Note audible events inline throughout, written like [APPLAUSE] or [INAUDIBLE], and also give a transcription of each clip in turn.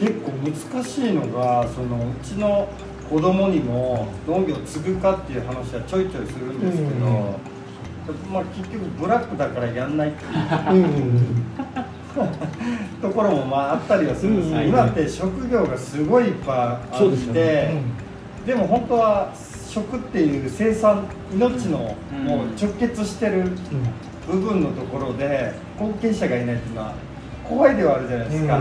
結構難しいのがそのうちの子供にも農業継ぐかっていう話はちょいちょいするんですけど、まあ、結局ブラックだからやんないっていう。[LAUGHS] ところもまああったりはするんですけど、今って職業がすごいいっぱいあってで,、でも本当は食っていう生産命のもう直結してる部分のところで後継者がいないっていうのは怖いではあるじゃないですか、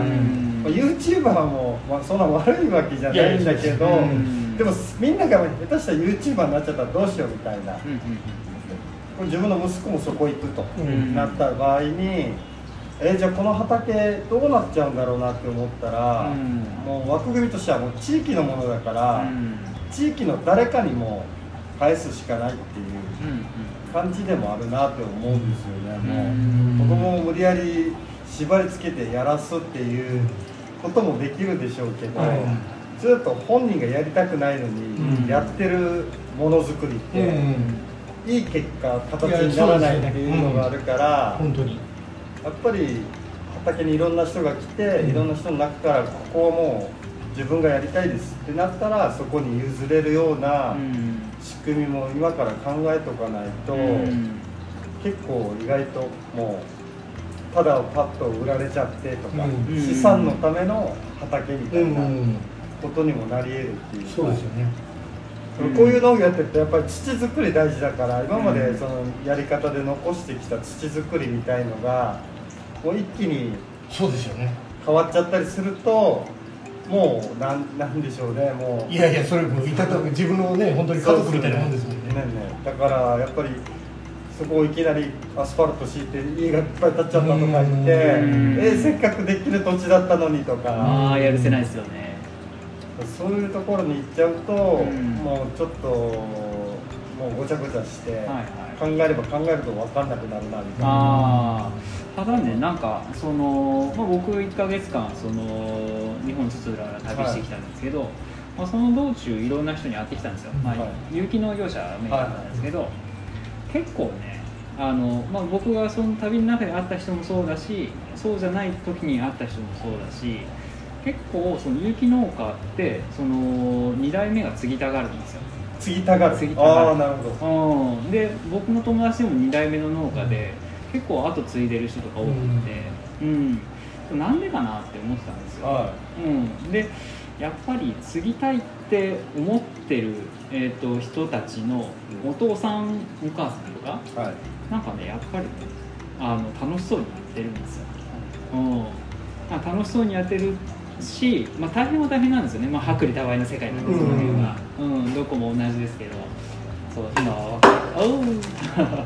まあ、YouTuber も、まあ、そんな悪いわけじゃないんだけどでもみんなが下手したら YouTuber になっちゃったらどうしようみたいな、自分の息子もそこ行くと、なった場合にえじゃあこの畑どうなっちゃうんだろうなって思ったら、もう枠組みとしてはもう地域のものだから、地域の誰かにも返すしかないっていう感じでもあるなって思うんですよね、もう子供を無理やり縛りつけてやらすっていうこともできるでしょうけど、ずっと本人がやりたくないのにやってるものづくりって、いい結果形にならないっていうのがあるから、本当に。やっぱり畑にいろんな人が来て、いろんな人の中からここはもう自分がやりたいですってなったらそこに譲れるような仕組みも今から考えとかないと、結構意外ともうただパッと売られちゃってとか、資産のための畑みたいなことにもなり得るっていう。か、そうですよね。こういう農業やってるとやっぱり土作り大事だから今までそのやり方で残してきた土作りみたいのがもう一気にそうですよね。変わっちゃったりするともうなんなんでしょうねもう。いやいやそれもいたた自分のね本当に家族みたいなもんですもんね。ね。ねだからやっぱりそこをいきなりアスファルト敷いて家がいっぱい建っちゃったとか言ってえせっかくできる土地だったのにとか。ああやるせないですよね。そういうところに行っちゃうと、もうちょっともうごちゃごちゃして、はいはい、考えれば考えると分かんなくなるなみたいな。ただねなんかその、まあ、僕1か月間その日本津々浦々旅してきたんですけど、はい、まあ、その道中いろんな人に会ってきたんですよ、まあ、有機農業者メーカーなんですけど、はい、結構ねあの、まあ、僕がその旅の中で会った人もそうだしそうじゃない時に会った人もそうだし結構その有機農家ってその2代目が継ぎたがるんですよ。継ぎたがる。継ぎたがる。ああなるほど、うん、で僕の友達でも2代目の農家で、うん結構後継いでる人とか多くて、うん、うん、なんでかなって思ってたんですよ、はい、うん、でやっぱり継ぎたいって思ってる、えーと、人たちのお父さんお母さんとか、はい、なんかねやっぱりねあの楽しそうにやってるんですよ、うん、楽しそうにやってるし、まあ、大変は大変なんですよね、まあ、薄利多売の世界なんですけど、うん、うん、どこも同じですけど。そう今は [LAUGHS]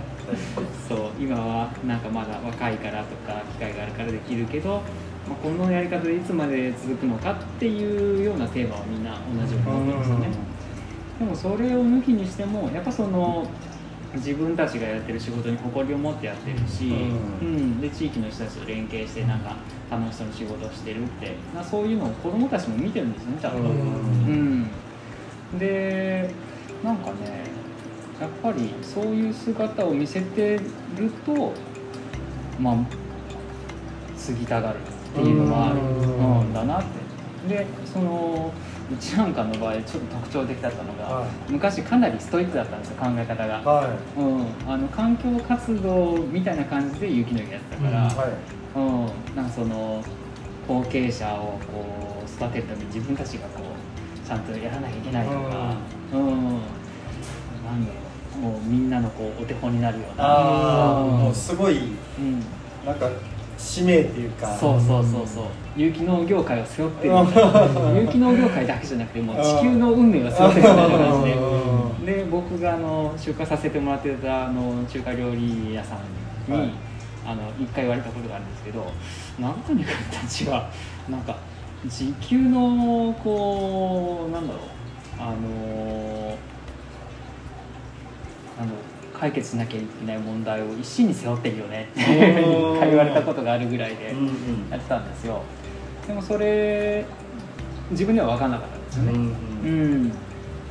そう今はなんかまだ若いからとか機会があるからできるけど、まあ、このやり方でいつまで続くのかっていうようなテーマはみんな同じように思ってますよね。でもそれを抜きにしてもやっぱその自分たちがやってる仕事に誇りを持ってやってるし、うん、で地域の人たちと連携してなんか楽しそうに仕事をしてるって。なそういうのを子どもたちも見てるんですよねちゃん。と。うん、でなんかねやっぱりそういう姿を見せてるとまあ継ぎたがるっていうのがあるんだなって。でそのうちなんかの場合ちょっと特徴的だったのが、はい、昔かなりストイックだったんですよ考え方が、はい、うん、あの環境活動みたいな感じで雪のりやってたから、うん、はい。うん、なんかその後継者をこう育てるために自分たちがこうちゃんとやらなきゃいけないとか、うん、うん、なんだろう。もうみんなのこうお手本になるような。ああ、もうすごい、うん、なんか使命っていうか。そうそうそうそう。有機農業界を背負ってる。[LAUGHS] 有機農業界だけじゃなくてもう地球の運命を背負ってるみたいな感じで。で僕があの出荷させてもらってたあの中華料理屋さんに、はい、あの一回言われたことがあるんですけど何かに君たちはなんか時給のこうなんだろう。あのあの解決しなきゃいけない問題を一身に背負ってるよね。って一回言われたことがあるぐらいでやってたんですよ。でもそれ自分では分かんなかったんですよね。うん、で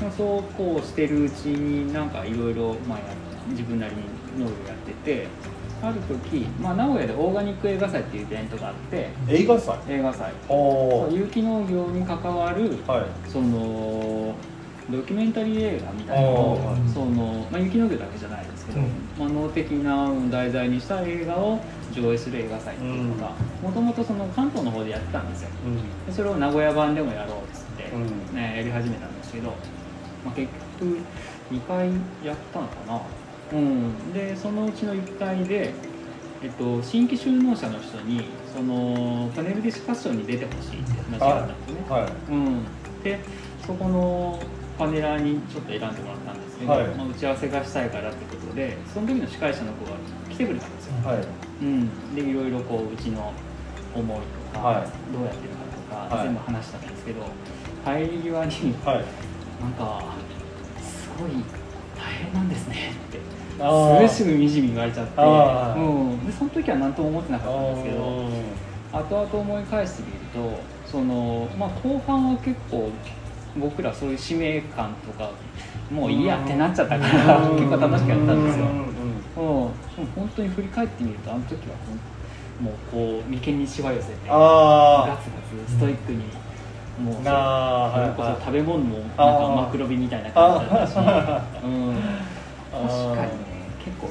もそうこうしてるうちになんかいろいろ自分なりに農業やっててある時、まあ、名古屋でオーガニック映画祭っていうイベントがあって映画祭？映画祭。お有機農業に関わるはい。そのドキュメンタリー映画みたいなその、まあ、有機農業だけじでですけど、うん。まあ、能的な題材にした映画を上映する映画祭っていうのがもともとその関東の方でやってたんですよ。うん。でそれを名古屋版でもやろうっつって、うん。ね、やり始めたんですけど、まあ、結局2回やったのかな。うん。でそのうちの1回で、えっと、新規就農者の人にそのパネルディスカッションに出てほしいって話があったんですね。はい。うん、でそこのパネラーにちょっと選んでもらったんですけど、はい。まあ、打ち合わせがしたいからってことでその時の司会者の子が来てくれたんですよ、はい。うん、でいろいろこううちの思いとか、はい。どうやってるかとか、はい。全部話したんですけど帰り際にはい。なんかすごい大変なんですねってあー。すぐしみじみ言われちゃって、うん、でその時は何とも思ってなかったんですけど後々思い返してみるとその、まあ、後半は結構僕らそういう使命感とかもういいやってなっちゃったからうん。結構楽しくやったんですよ、ううん。本当に振り返ってみるとあの時はもうこう眉間にしわ寄せてガあツガツストイックにもうそれこそ食べ物もなんかマクロビみたいな感じだったし、[LAUGHS] うん、確かにね結構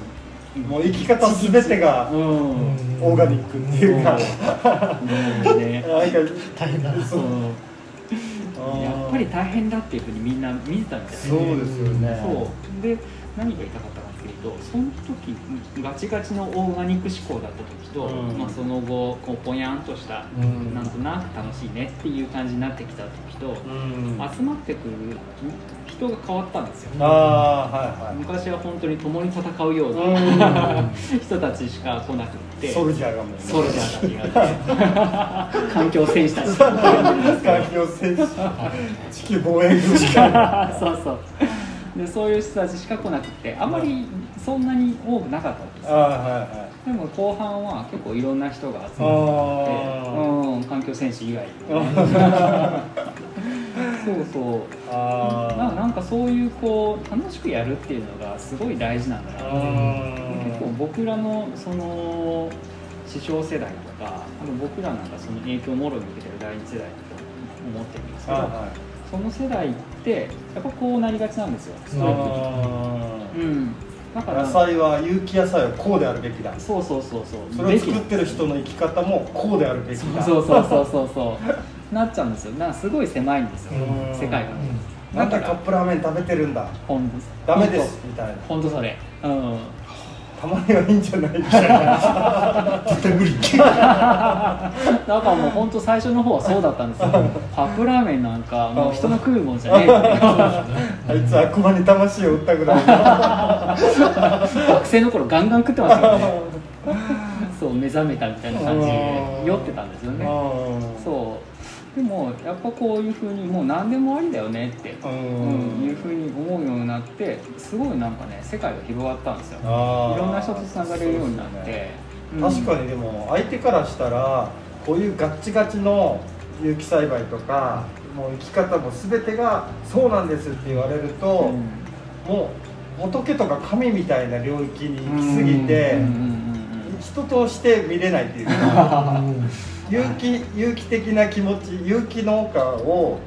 もう生き方すべてがうん、うん。オーガニックっていうか。そう。ん。[LAUGHS] か大変だそうやっぱり大変だっていうふうにみんな見てたみたいそうですよね。そう。で何が言いたかったかっていうとその時ガチガチのオーガニック志向だった時と、うん。まあ、その後こうぼやんとした、うん。なんとなく楽しいねっていう感じになってきた時と、うん。あ集まってくる人が変わったんですよ。あはいはい。昔は本当に共に戦うよううな [LAUGHS] 人たちしか来なくって。ソルジャーがもうソルジャーがね [LAUGHS] 環境戦士たち。[LAUGHS] 環境戦士。地球防衛軍しか [LAUGHS] そうそう。でそういう人たちしか来なくてあまりそんなに多くなかったんですああはいはい。でも後半は結構いろんな人が集まあってー。うん環境戦士以外そうそう。あななんかそういうこう楽しくやるっていうのがすごい大事なんだなって僕らのその師匠世代とかあと僕らなんかその影響をもろに受けてる第二世代だと思ってるんですけど、はその世代ってやっぱこうなりがちなんですよストイックに。はいうん。だから野菜は有機野菜はこうであるべきだ。そうそうそうそう。それを作ってる人の生き方もこうであるべきだ。そうそうそうそうそう。[LAUGHS] なっちゃうんですよ。だからすごい狭いんですようん。世界が。なんでカップラーメン食べてるんだ。ほんダメですみたいな。本当それ。うんたまにはいいんじゃないみたいな。絶対無理だからもう本当最初の方はそうだったんですよ。カップラーメンなんかもう人の食うもんじゃねえ。[LAUGHS] あいつ悪魔に魂を売ったぐらいだ学生の頃ガンガン食ってましたからね。[LAUGHS] そう目覚めたみたいな感じで酔ってたんですよね。そうでもやっぱこういうふうにもう何でもありだよねって、ううん、いうふうに思うようになってすごいなんかね世界が広がったんですよ。いろんな人とつながれるようになって、うん。確かにでも相手からしたらこういうガッチガチの有機栽培とかもう生き方も全てがそうなんですって言われると、もう仏とか神みたいな領域に行き過ぎて、うんうんうん。人として見れないっていうか [LAUGHS] 有機有機的な気持ち有機農家を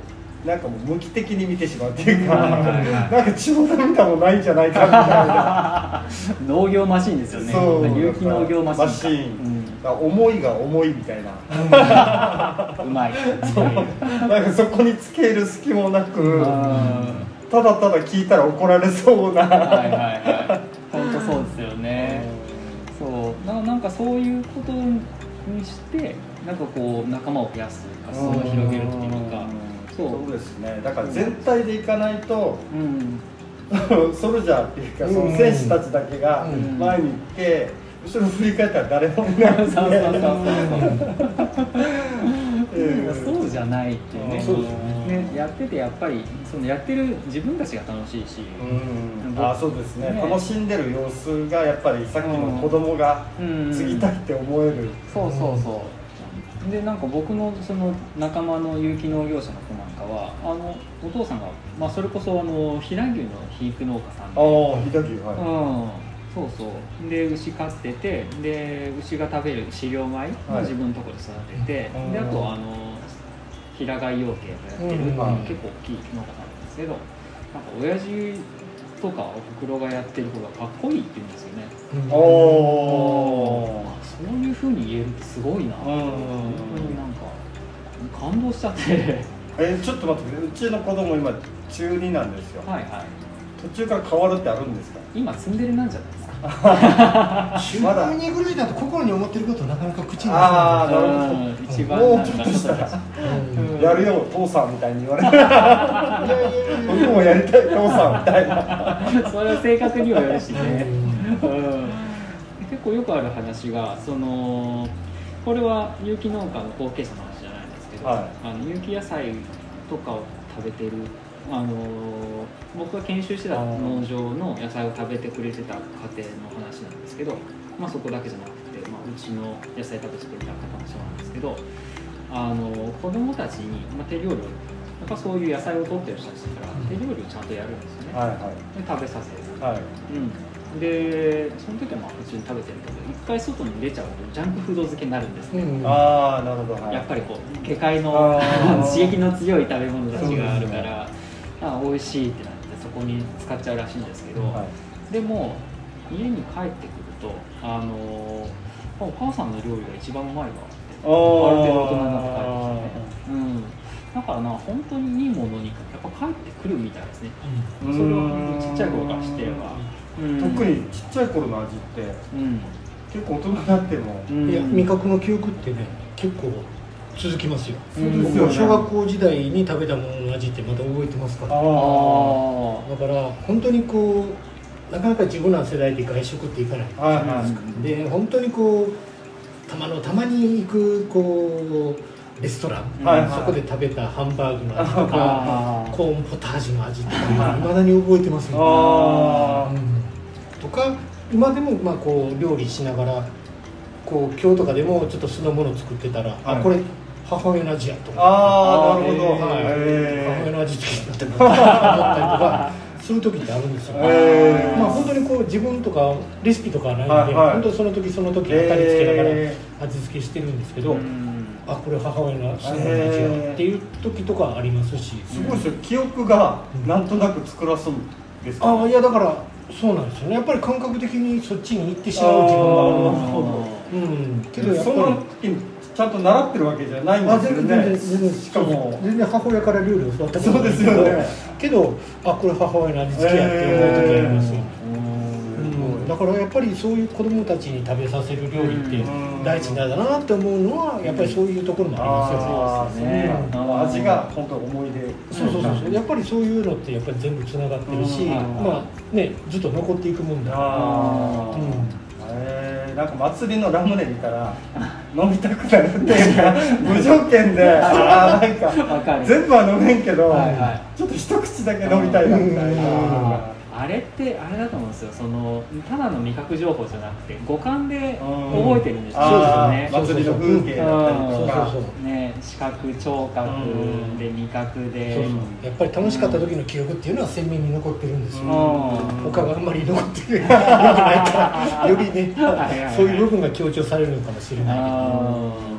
なんかもう無機的に見てしまうっていうか、なんか血も涙もないんじゃないかみたいな。う [LAUGHS] ん農業マシンですよね。そう。有機農業マシン思いが重いみたいな。[LAUGHS] うまい。なんかそこにつける隙もなくうん。ただただ聞いたら怒られそうな、はいはいはい。本当そうですよね。そう。ななんかそういうことにしてなんかこう仲間を増やす活動を広げるっていうか。そう。ですね。だから全体でいかないとうん。[LAUGHS] ソルジャーっていうかうん。その選手たちだけがうん。前に行って後ろ振り返ったら誰もいないそうそうそうじゃないっていうね。ね。ねやっててやっぱりそのやってる自分たちが楽しいし、うん。あそうですね。ね。楽しんでる様子がやっぱりさっきの子供がうん。継ぎたいって思える。そうそうそう。でなんか僕のその仲間の有機農業者の子なんかはあのお父さんが、まあ、それこそあの飛騨牛の肥育農家さんで、ああ飛騨牛はい。うん、そうそう。で牛飼っててで牛が食べる飼料米を自分のところで育てて、はいであとあの平飼い養鶏をやってる、うんはい結構大きい農家なんですけどなんか親父とかおふくろがやってる方がかっこいいって言うんですよね。うん。おあそういうふうに言えるってすごいな、うん本当になんか感動しちゃって。えちょっと待ってうちの子供今中2なんですよ。はいはい。途中から変わるってあるんですか？今ツンデレなんじゃないですか？中二ぐらいだ。と心に思ってることなかなか口にあーなるほど。うん。一番もうちょっとしたらうんやるよ父さんみたいに言われる。僕もやりたい父さんみたいなそれは性格にもよるしね、結構よくある話がそのこれは有機農家の後継者の話じゃないんですけど、はい。あの有機野菜とかを食べてるあの僕が研修してた農場の野菜を食べてくれてた家庭の話なんですけど、まあ、そこだけじゃなくて、まあ、うちの野菜食べてくれた方もそうなんですけどあの子供たちに、まあ、手料理をやっぱそういう野菜を取ってる人たちだから手料理をちゃんとやるんですよね、はいはで食べさせる。いはい。うん、でその時はまあ普通に食べてるけど一回外に出ちゃうとジャンクフード漬けになるんですね、うんああなるほど。はい。やっぱりこう下界の [LAUGHS] 刺激の強い食べ物たちがあるから、あ美味しいってなってそこに使っちゃうらしいんですけど、はい。でも家に帰ってくるとあのお母さんの料理が一番うまいわってある程度大人になって帰ってきてね、うん、だからな本当にいいものにやっぱ帰ってくるみたいですね。それは本当にちっちゃい頃から知ってれば、うん。特にちっちゃい頃の味ってうん。結構大人になっても。うんいや味覚の記憶ってね結構続きますよ。僕も小学校時代に食べたものの味ってまだ覚えてますから。だから本当にこうなかなか自分らの世代で外食っていかない。あはいはい。で本当にこうたまのたまに行くこうレストラン、はいはい。そこで食べたハンバーグの味とかあ [LAUGHS] コーンポタージュの味とかいまだに覚えてますよ、あうん。とか今でもまあこう料理しながらこう今日とかでもちょっと酢の物作ってたら、はい。あこれ母親の味やと思ってあーなるほど。はい。母親の味ってなって思ったりとかする時ってあるんですよ、へー。まあ本当にこう自分とかレシピとかはないので、はいはい。本当にその時その時当たりつけながらへ味付けしてるんですけど、うん。あこれ母親の味やっていう時とかありますし、すごいですよ。記憶がなんとなく作らすんですか？ああいやだからそうなんですよね。やっぱり感覚的にそっちに行ってしまう自分がありますなるほどうん。けどそりの時にちゃんと習ってるわけじゃないんあですよ全然全然ね全然。しかも。全然母親から料理を教わったことそうですよね。けどあこれ母親の味付けやって思う時ありますよ、だからやっぱりそういう子供たちに食べさせる料理ってうん。大事なんだなって思うのはやっぱりそういうところもありますよ。ね。う味が本当思い出そうそうそうそうやっぱりそういう。のってやっぱり全部つながってるし、うん。まあねずっと残っていくもんだ。うん。へえなんか祭りのラムネ見たら飲みたくなるっていうか無条件で。[LAUGHS] ああなんか全部は飲めんけど、はいはい。ちょっと一口だけ飲みたいなみたいうん。なあれってあれだと思うんですよ。そのただの味覚情報じゃなくて五感で覚えてるんですよ。あね。ー祭りの風景だったりそうとかね視覚聴覚で味覚で。そうそう。やっぱり楽しかった時の記憶っていうのは鮮明に残ってるんですよ、うん。他があんまり残ってる [LAUGHS] よくないか。らよりねそういう部分が強調されるのかもしれないけど、あ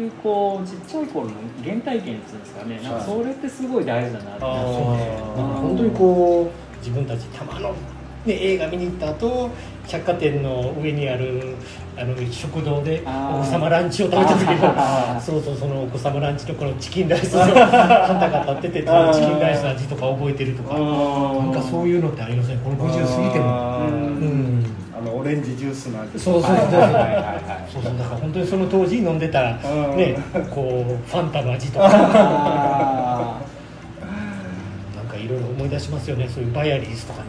いうこうちっちゃい頃の原体験っていうんですかね。なんかそれってすごい大事だなって。あー。そうねだから本当にこう自分たちたまの、ね、映画見に行った後百貨店の上にあるあの食堂でお子様ランチを食べた時あー。のそうそうそのお子様ランチのこのチキンライスの旗 [LAUGHS] が立っててチキンライスの味とか覚えてるとかなんかそういうのってありませんこの50過ぎても。うんオレンジジュースの味。そうそうそうそう。はいはいはい。はいそうだから本当にその当時飲んでたうん。ねこうファンタの味とか。あ [LAUGHS] なんかいろいろ思い出しますよねそういうバイアリーズとかね。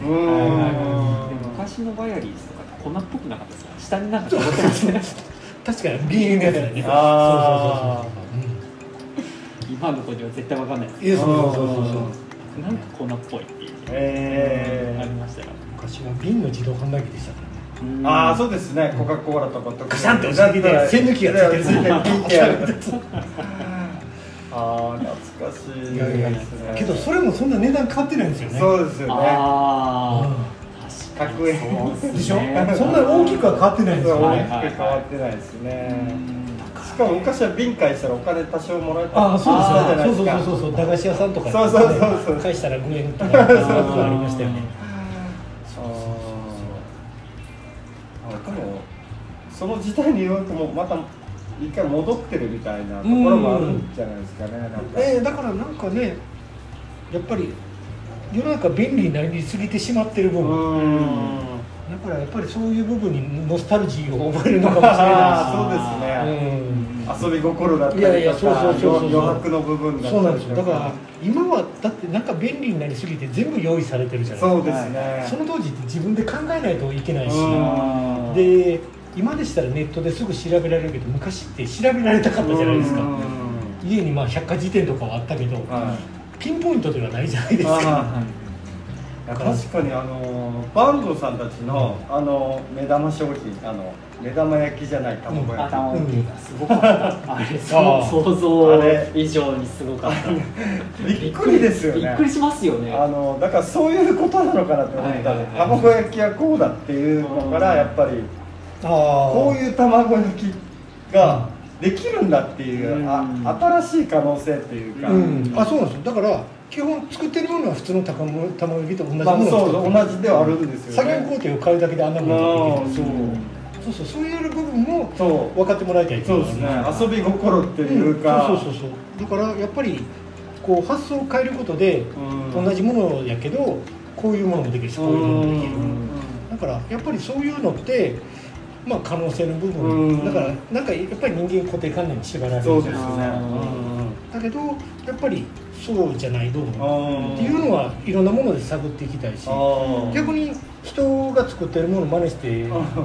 昔のバイアリーズとか粉っぽくなかったですか？下になんか残ってますね。確かにビールのやつだよね。あー。そうそうそうそう。今の子には絶対わかんないです。そうそうそうそう。なんか粉っぽいっていう。えありましたよ昔は瓶の自動販売機でしたからああそうですね。コカ・コーラとかとガシャンって押し入れて栓抜きがついてる。[LAUGHS] ついてる。ああ懐かしいいやいやですねけどそれもそんな値段変わってないんですよね。そうですよね。ああうん確100円でしょ？そんな大きくは変わってないですよ大ねきく変わってないですね。しかも昔は瓶返したらお金多少もらえたああそうですそうですか。そうそうそう駄菓子屋さんとかそうそうそうそう。返したら5円とかそういうのありましたよねその時代によくもまた一回戻ってるみたいなところもあるんじゃないですかねなんか。えーだからなんかねやっぱり世の中便利になりすぎてしまってる部う分だからやっぱりそういう部分にノスタルジーを覚えるのかもしれない [LAUGHS] そうですね、うん。遊び心だったりとか余白の部分だったりそうなんですよ。だから今はだってなんか便利になりすぎて全部用意されてるじゃないですか。そうですね。その当時って自分で考えないといけないし。うん。で今でしたらネットですぐ調べられるけど昔って調べられたかったじゃないですか。うん。家にまあ百科事典とかはあったけどはい。ピンポイントではないじゃないですか。確かにあの坂東さんたちのあの目玉商品あの目玉焼きじゃない卵焼き、頭うん。すごかった。あれ。想像あれ以上にすごかった。[LAUGHS] びっくりですよね。びっくりしますよね。あのだからそういうことなのかなって思った。んで、はいはいはい。卵焼きはこうだっていうのからやっぱりあこういう卵焼きができるんだっていう、うん。あ新しい可能性っていうか、うん、あそうなんですよ。だから基本作ってるものは普通の卵卵焼きと同じもまあ、のをそう作ってる。同じではあるんですよ作業ね工程を変えるだけであんなものができる。そう。そうそうそういう部分も分かってもらいたいそうですね。遊び心っていうか、うんそうそうそうそう。だからやっぱりこう発想を変えることでうん。同じものやけどこういうものもできるしこういうものもできる。うん。だからやっぱりそういうのってまあ可能性の部うん。分だからなんかやっぱり人間固定観念に縛られる。そないですかうですねだけどやっぱりそうじゃない部分うんっていうのはいろんなもので探っていきたいし。逆に人が作ってるものを真似して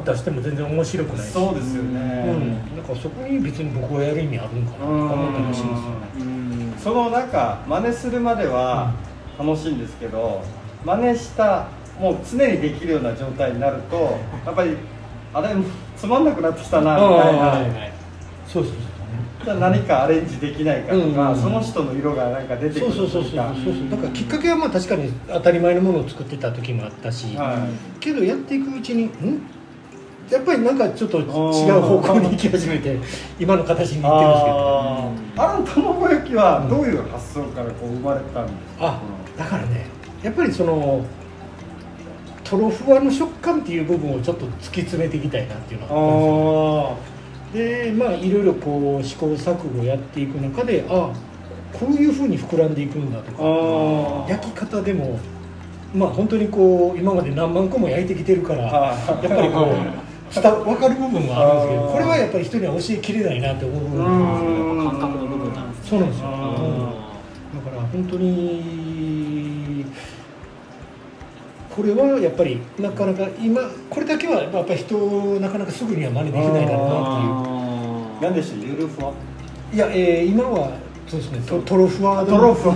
出しても全然面白くないし。そうですよね、うん、だからそこに別に僕がやる意味あるんかなとか思ったりもしますよ。ねうん。そのなんか真似するまでは楽しいんですけど真似したもう常にできるような状態になるとやっぱりあれつまんなくなってきたなみたいはいなはい。そうそうじゃあ何かアレンジできないかとか、うんその人の色がなんか出てくそうるとか。そうそうそうそうそう。だからきっかけはまあ確かに当たり前のものを作ってた時もあったし、はい。けどやっていくうちにん？やっぱりなんかちょっと違う方向に行き始めて今の形にいってるんですけど。あー。あの卵焼きはどういう発想からこう生まれたんですか、あだからねやっぱりそのとろふわの食感っていう部分をちょっと突き詰めていきたいなっていうのがあったんですよあでまあいろいろこう試行錯誤やっていく中であこういうふうに膨らんでいくんだとかあ焼き方でもまあ本当にこう今まで何万個も焼いてきてるからやっはいぱりこう伝わ分かる部分はあるんですけどこれはやっぱり人には教えきれないなって思う部分うん。感覚の部分なんですそうなんですよ、あうん。だから本当にこれはやっぱりなかなか今これだけはやっぱり人なかなかすぐには真似できないだろうなっていう。何でしたゆるふわ？いや、えー、今はそうですねとトロフワードトロフワ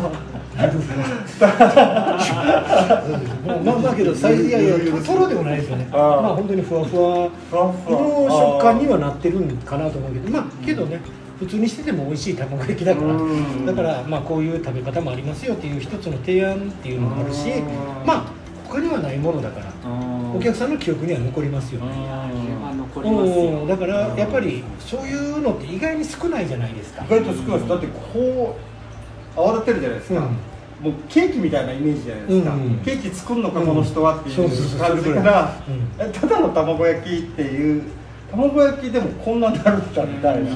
まあまあけど最いやいやトトロでもないですよね。まあ本当にふわふわ。の食感にはなってるんかなと思うけどまあけどね普通にしてても美味しい卵焼きだからうん。だからまあこういう食べ方もありますよっていう一つの提案っていうのもあるしうん。まあ他にはないものだからお客さんの記憶には残りますよね。あ残りますうよんだからやっぱりそういうのって意外に少ないじゃないですか。意外と少ないです。だってこう泡立てるじゃないですか、うん。もうケーキみたいなイメージじゃないですか、うんうん。ケーキ作るのかこの人はっていう感じかただの卵焼きっていう卵焼きでもこんなになるんだみたいな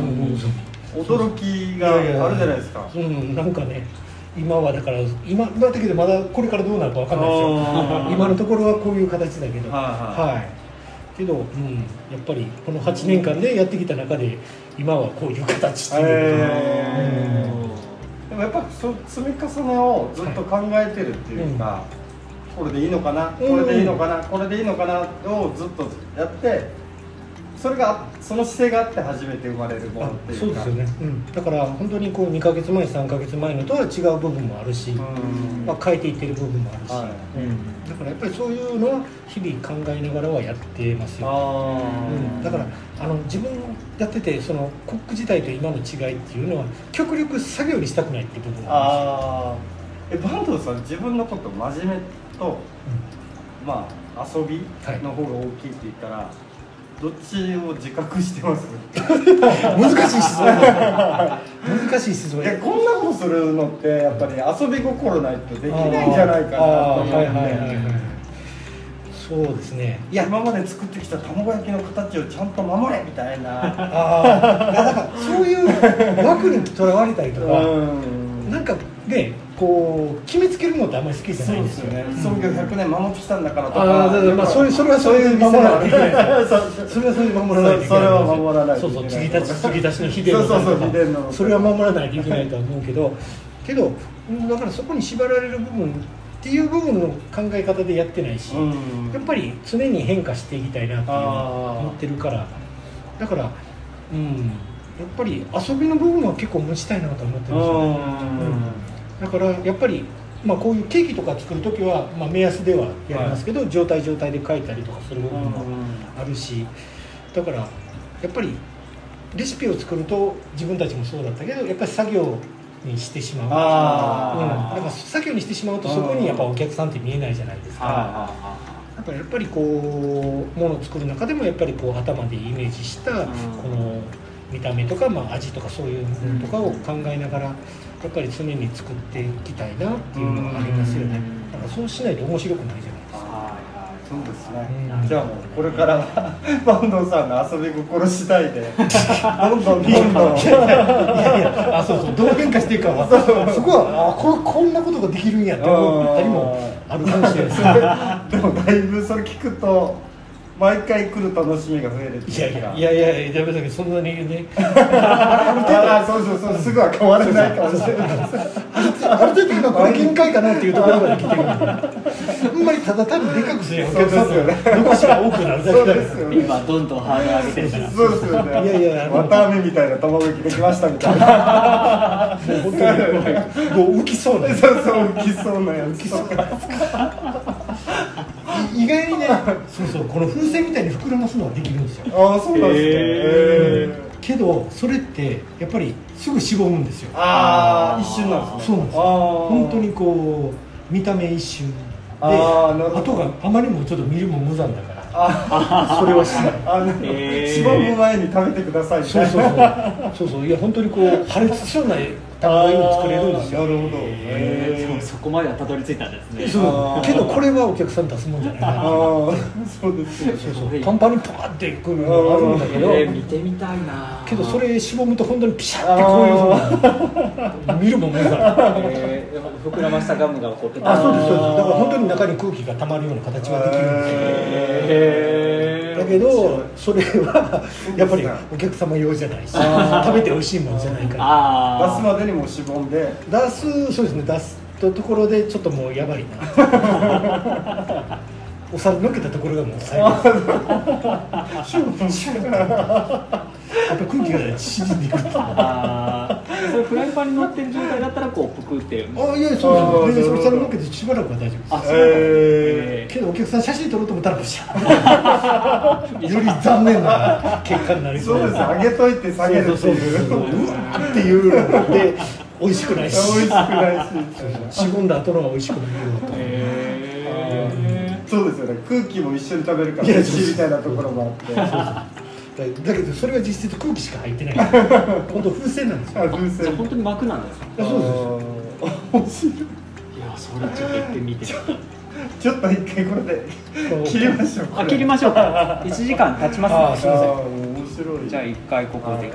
驚きがあるじゃないですか。うん、なんかね今はだから今だけどまだこれからどうなるかわかんないですよ。今のところはこういう形だけど。はいはい。けど、うん、やっぱりこの8年間でやってきた中で今はこういう形っていう。へでもやっぱそ積み重ねをずっと考えてるっていうか、これでいいのかな、うんこれでいいのかなこれでいいのかなをずっとやってそれがその姿勢があって初めて生まれるものあっていうか。そうですよね、うん、だから本当にこう2か月前3か月前のとは違う部分もあるし、うん。まあ、変えていってる部分もあるし、はい。うん、だからやっぱりそういうのは日々考えながらはやってますよあうん、だからあの自分やっててそのコック時代と今の違いっていうのは極力作業にしたくないっていう部分がああー。え坂東さん自分のこと真面目とまあ遊びの方が大きいって言ったら、どっちを自覚してます？難しい質問。難しい質問いやこんなことするのってやっぱり遊び心ないとできないんじゃないかなと思って、そうですね。いや。今まで作ってきた卵焼きの形をちゃんと守れみたいな。ああだからそういう枠にとらわれたりとか、うん、なんかねこう決めつけるのってあんまり好きじゃないですよ。ね、ね、創業100年守ってきたんだからとか、あまあそれそれはそれで守らないといけない [LAUGHS] それはそれで守らないといけないそれは守らないそうそう継ぎ足し継ぎ足しの秘伝のそうそうそうそれは守らないといけないと思うけどけどだからそこに縛られる部分っていう部分の考え方でやってないし、うん、やっぱり常に変化していきたいなっていう思ってるから。だからうんやっぱり遊びの部分は結構持ちたいなと思ってますよね、うん、だからやっぱりまあ、こういうケーキとか作る時は、まあ、目安ではやりますけど、はい、状態状態で書いたりとかする部分もあるしだからやっぱりレシピを作ると自分たちもそうだったけどやっぱり作業にしてしまう。あ、うん、だから作業にしてしまうとそこにやっぱお客さんって見えないじゃないですか。だからやっぱりこうものを作る中でもやっぱりこう頭でイメージしたこの見た目とか、まあ、味とかそういうものとかを考えながらやっぱり常に作っていきたいなっていうのがありますよね。だからそうしないと面白くないじゃないですか。そうですね、うん、じゃあもうこれからは [LAUGHS] 坂東さんの遊び心次第で [LAUGHS] どんどんどんどんいやいやあそうそう [LAUGHS] どう変化していくかは。そこはあここんなことができるんやって思ったりもあるかもしれない。ですでもだいぶそれ聞くと毎回来る楽しみが増えるいやいやいやいやいやダメだけどそんなにね。[LAUGHS] あそうそうそうすぐは変わらないかもしれない。ある程度今これ限界かなっていうところまで来てる。んであんまりただ単にでかくすればお客さんの残しが多くなるだけですよ、ね、今どんどんハードル上げてるからそうですよねいやいや綿あめみたいな卵焼きできましたみたいなもう本当にもう浮きそうなそうそう浮きそうなやつ浮きそう意外にね。そうそうこの風船みたいに膨らますのはできるんですよ。ああそうなんですか、えー、けどそれってやっぱりすぐしぼむんですよ。ああ一瞬なんですね。そうなんですよ。本当にこう見た目一瞬であとがあまりにもちょっと見るも無残だから。あそれはしない。あの、えー、しぼむ前に食べてくださいそうそうそう。そうそう。いや本当にこう破裂しそうな卵を作れるんですよ。なるほど、えー、そこまではたどり着いたんですね。そうけどこれはお客さん出すもんじゃない。なそうですそうそう。パンパンにパーってくるのがあるんだけど、えー、見てみたいな。けどそれしぼむと本当にピシャってこういう見るもんね。えー、膨らましたガムがこうあそうですそうです。だから本当に中に空気がたまるような形ができるんですよ、えー、だけどそれはやっぱりお客様用じゃないし食べて美味しいもんじゃないから。出すまでにもしぼんで。出すそうですね出すとところでちょっともうやばいな。[LAUGHS] お皿のけたところがもう最後 [LAUGHS] [LAUGHS] やっぱ空気が縮んでいくああそれフライパンに乗ってる状態だったらこうぷくって。あいやそうですねそれけてしばらくは大丈夫です。あそう、えー、けどお客さん写真撮ろうと思ったらブシャより残念な結果になりそう。です。上げといて下げるっていう。うわっていうので美味しくないし。美味しくないし。しぼんだ後のが美味しくないよと、えー、そうですよね。空気も一緒に食べるから美味しいみたいなところもあってだけどそれは実質空気しか入ってない。[LAUGHS] 本当風船なんですよ。風船。本当に膜なんですかそうです。面白い。いやそれちょっと一遍見て。ちょっと一回これで切りましょう。あ切りましょうか。[LAUGHS] 1時間経ちますねすみません。面白い。じゃあ一回ここで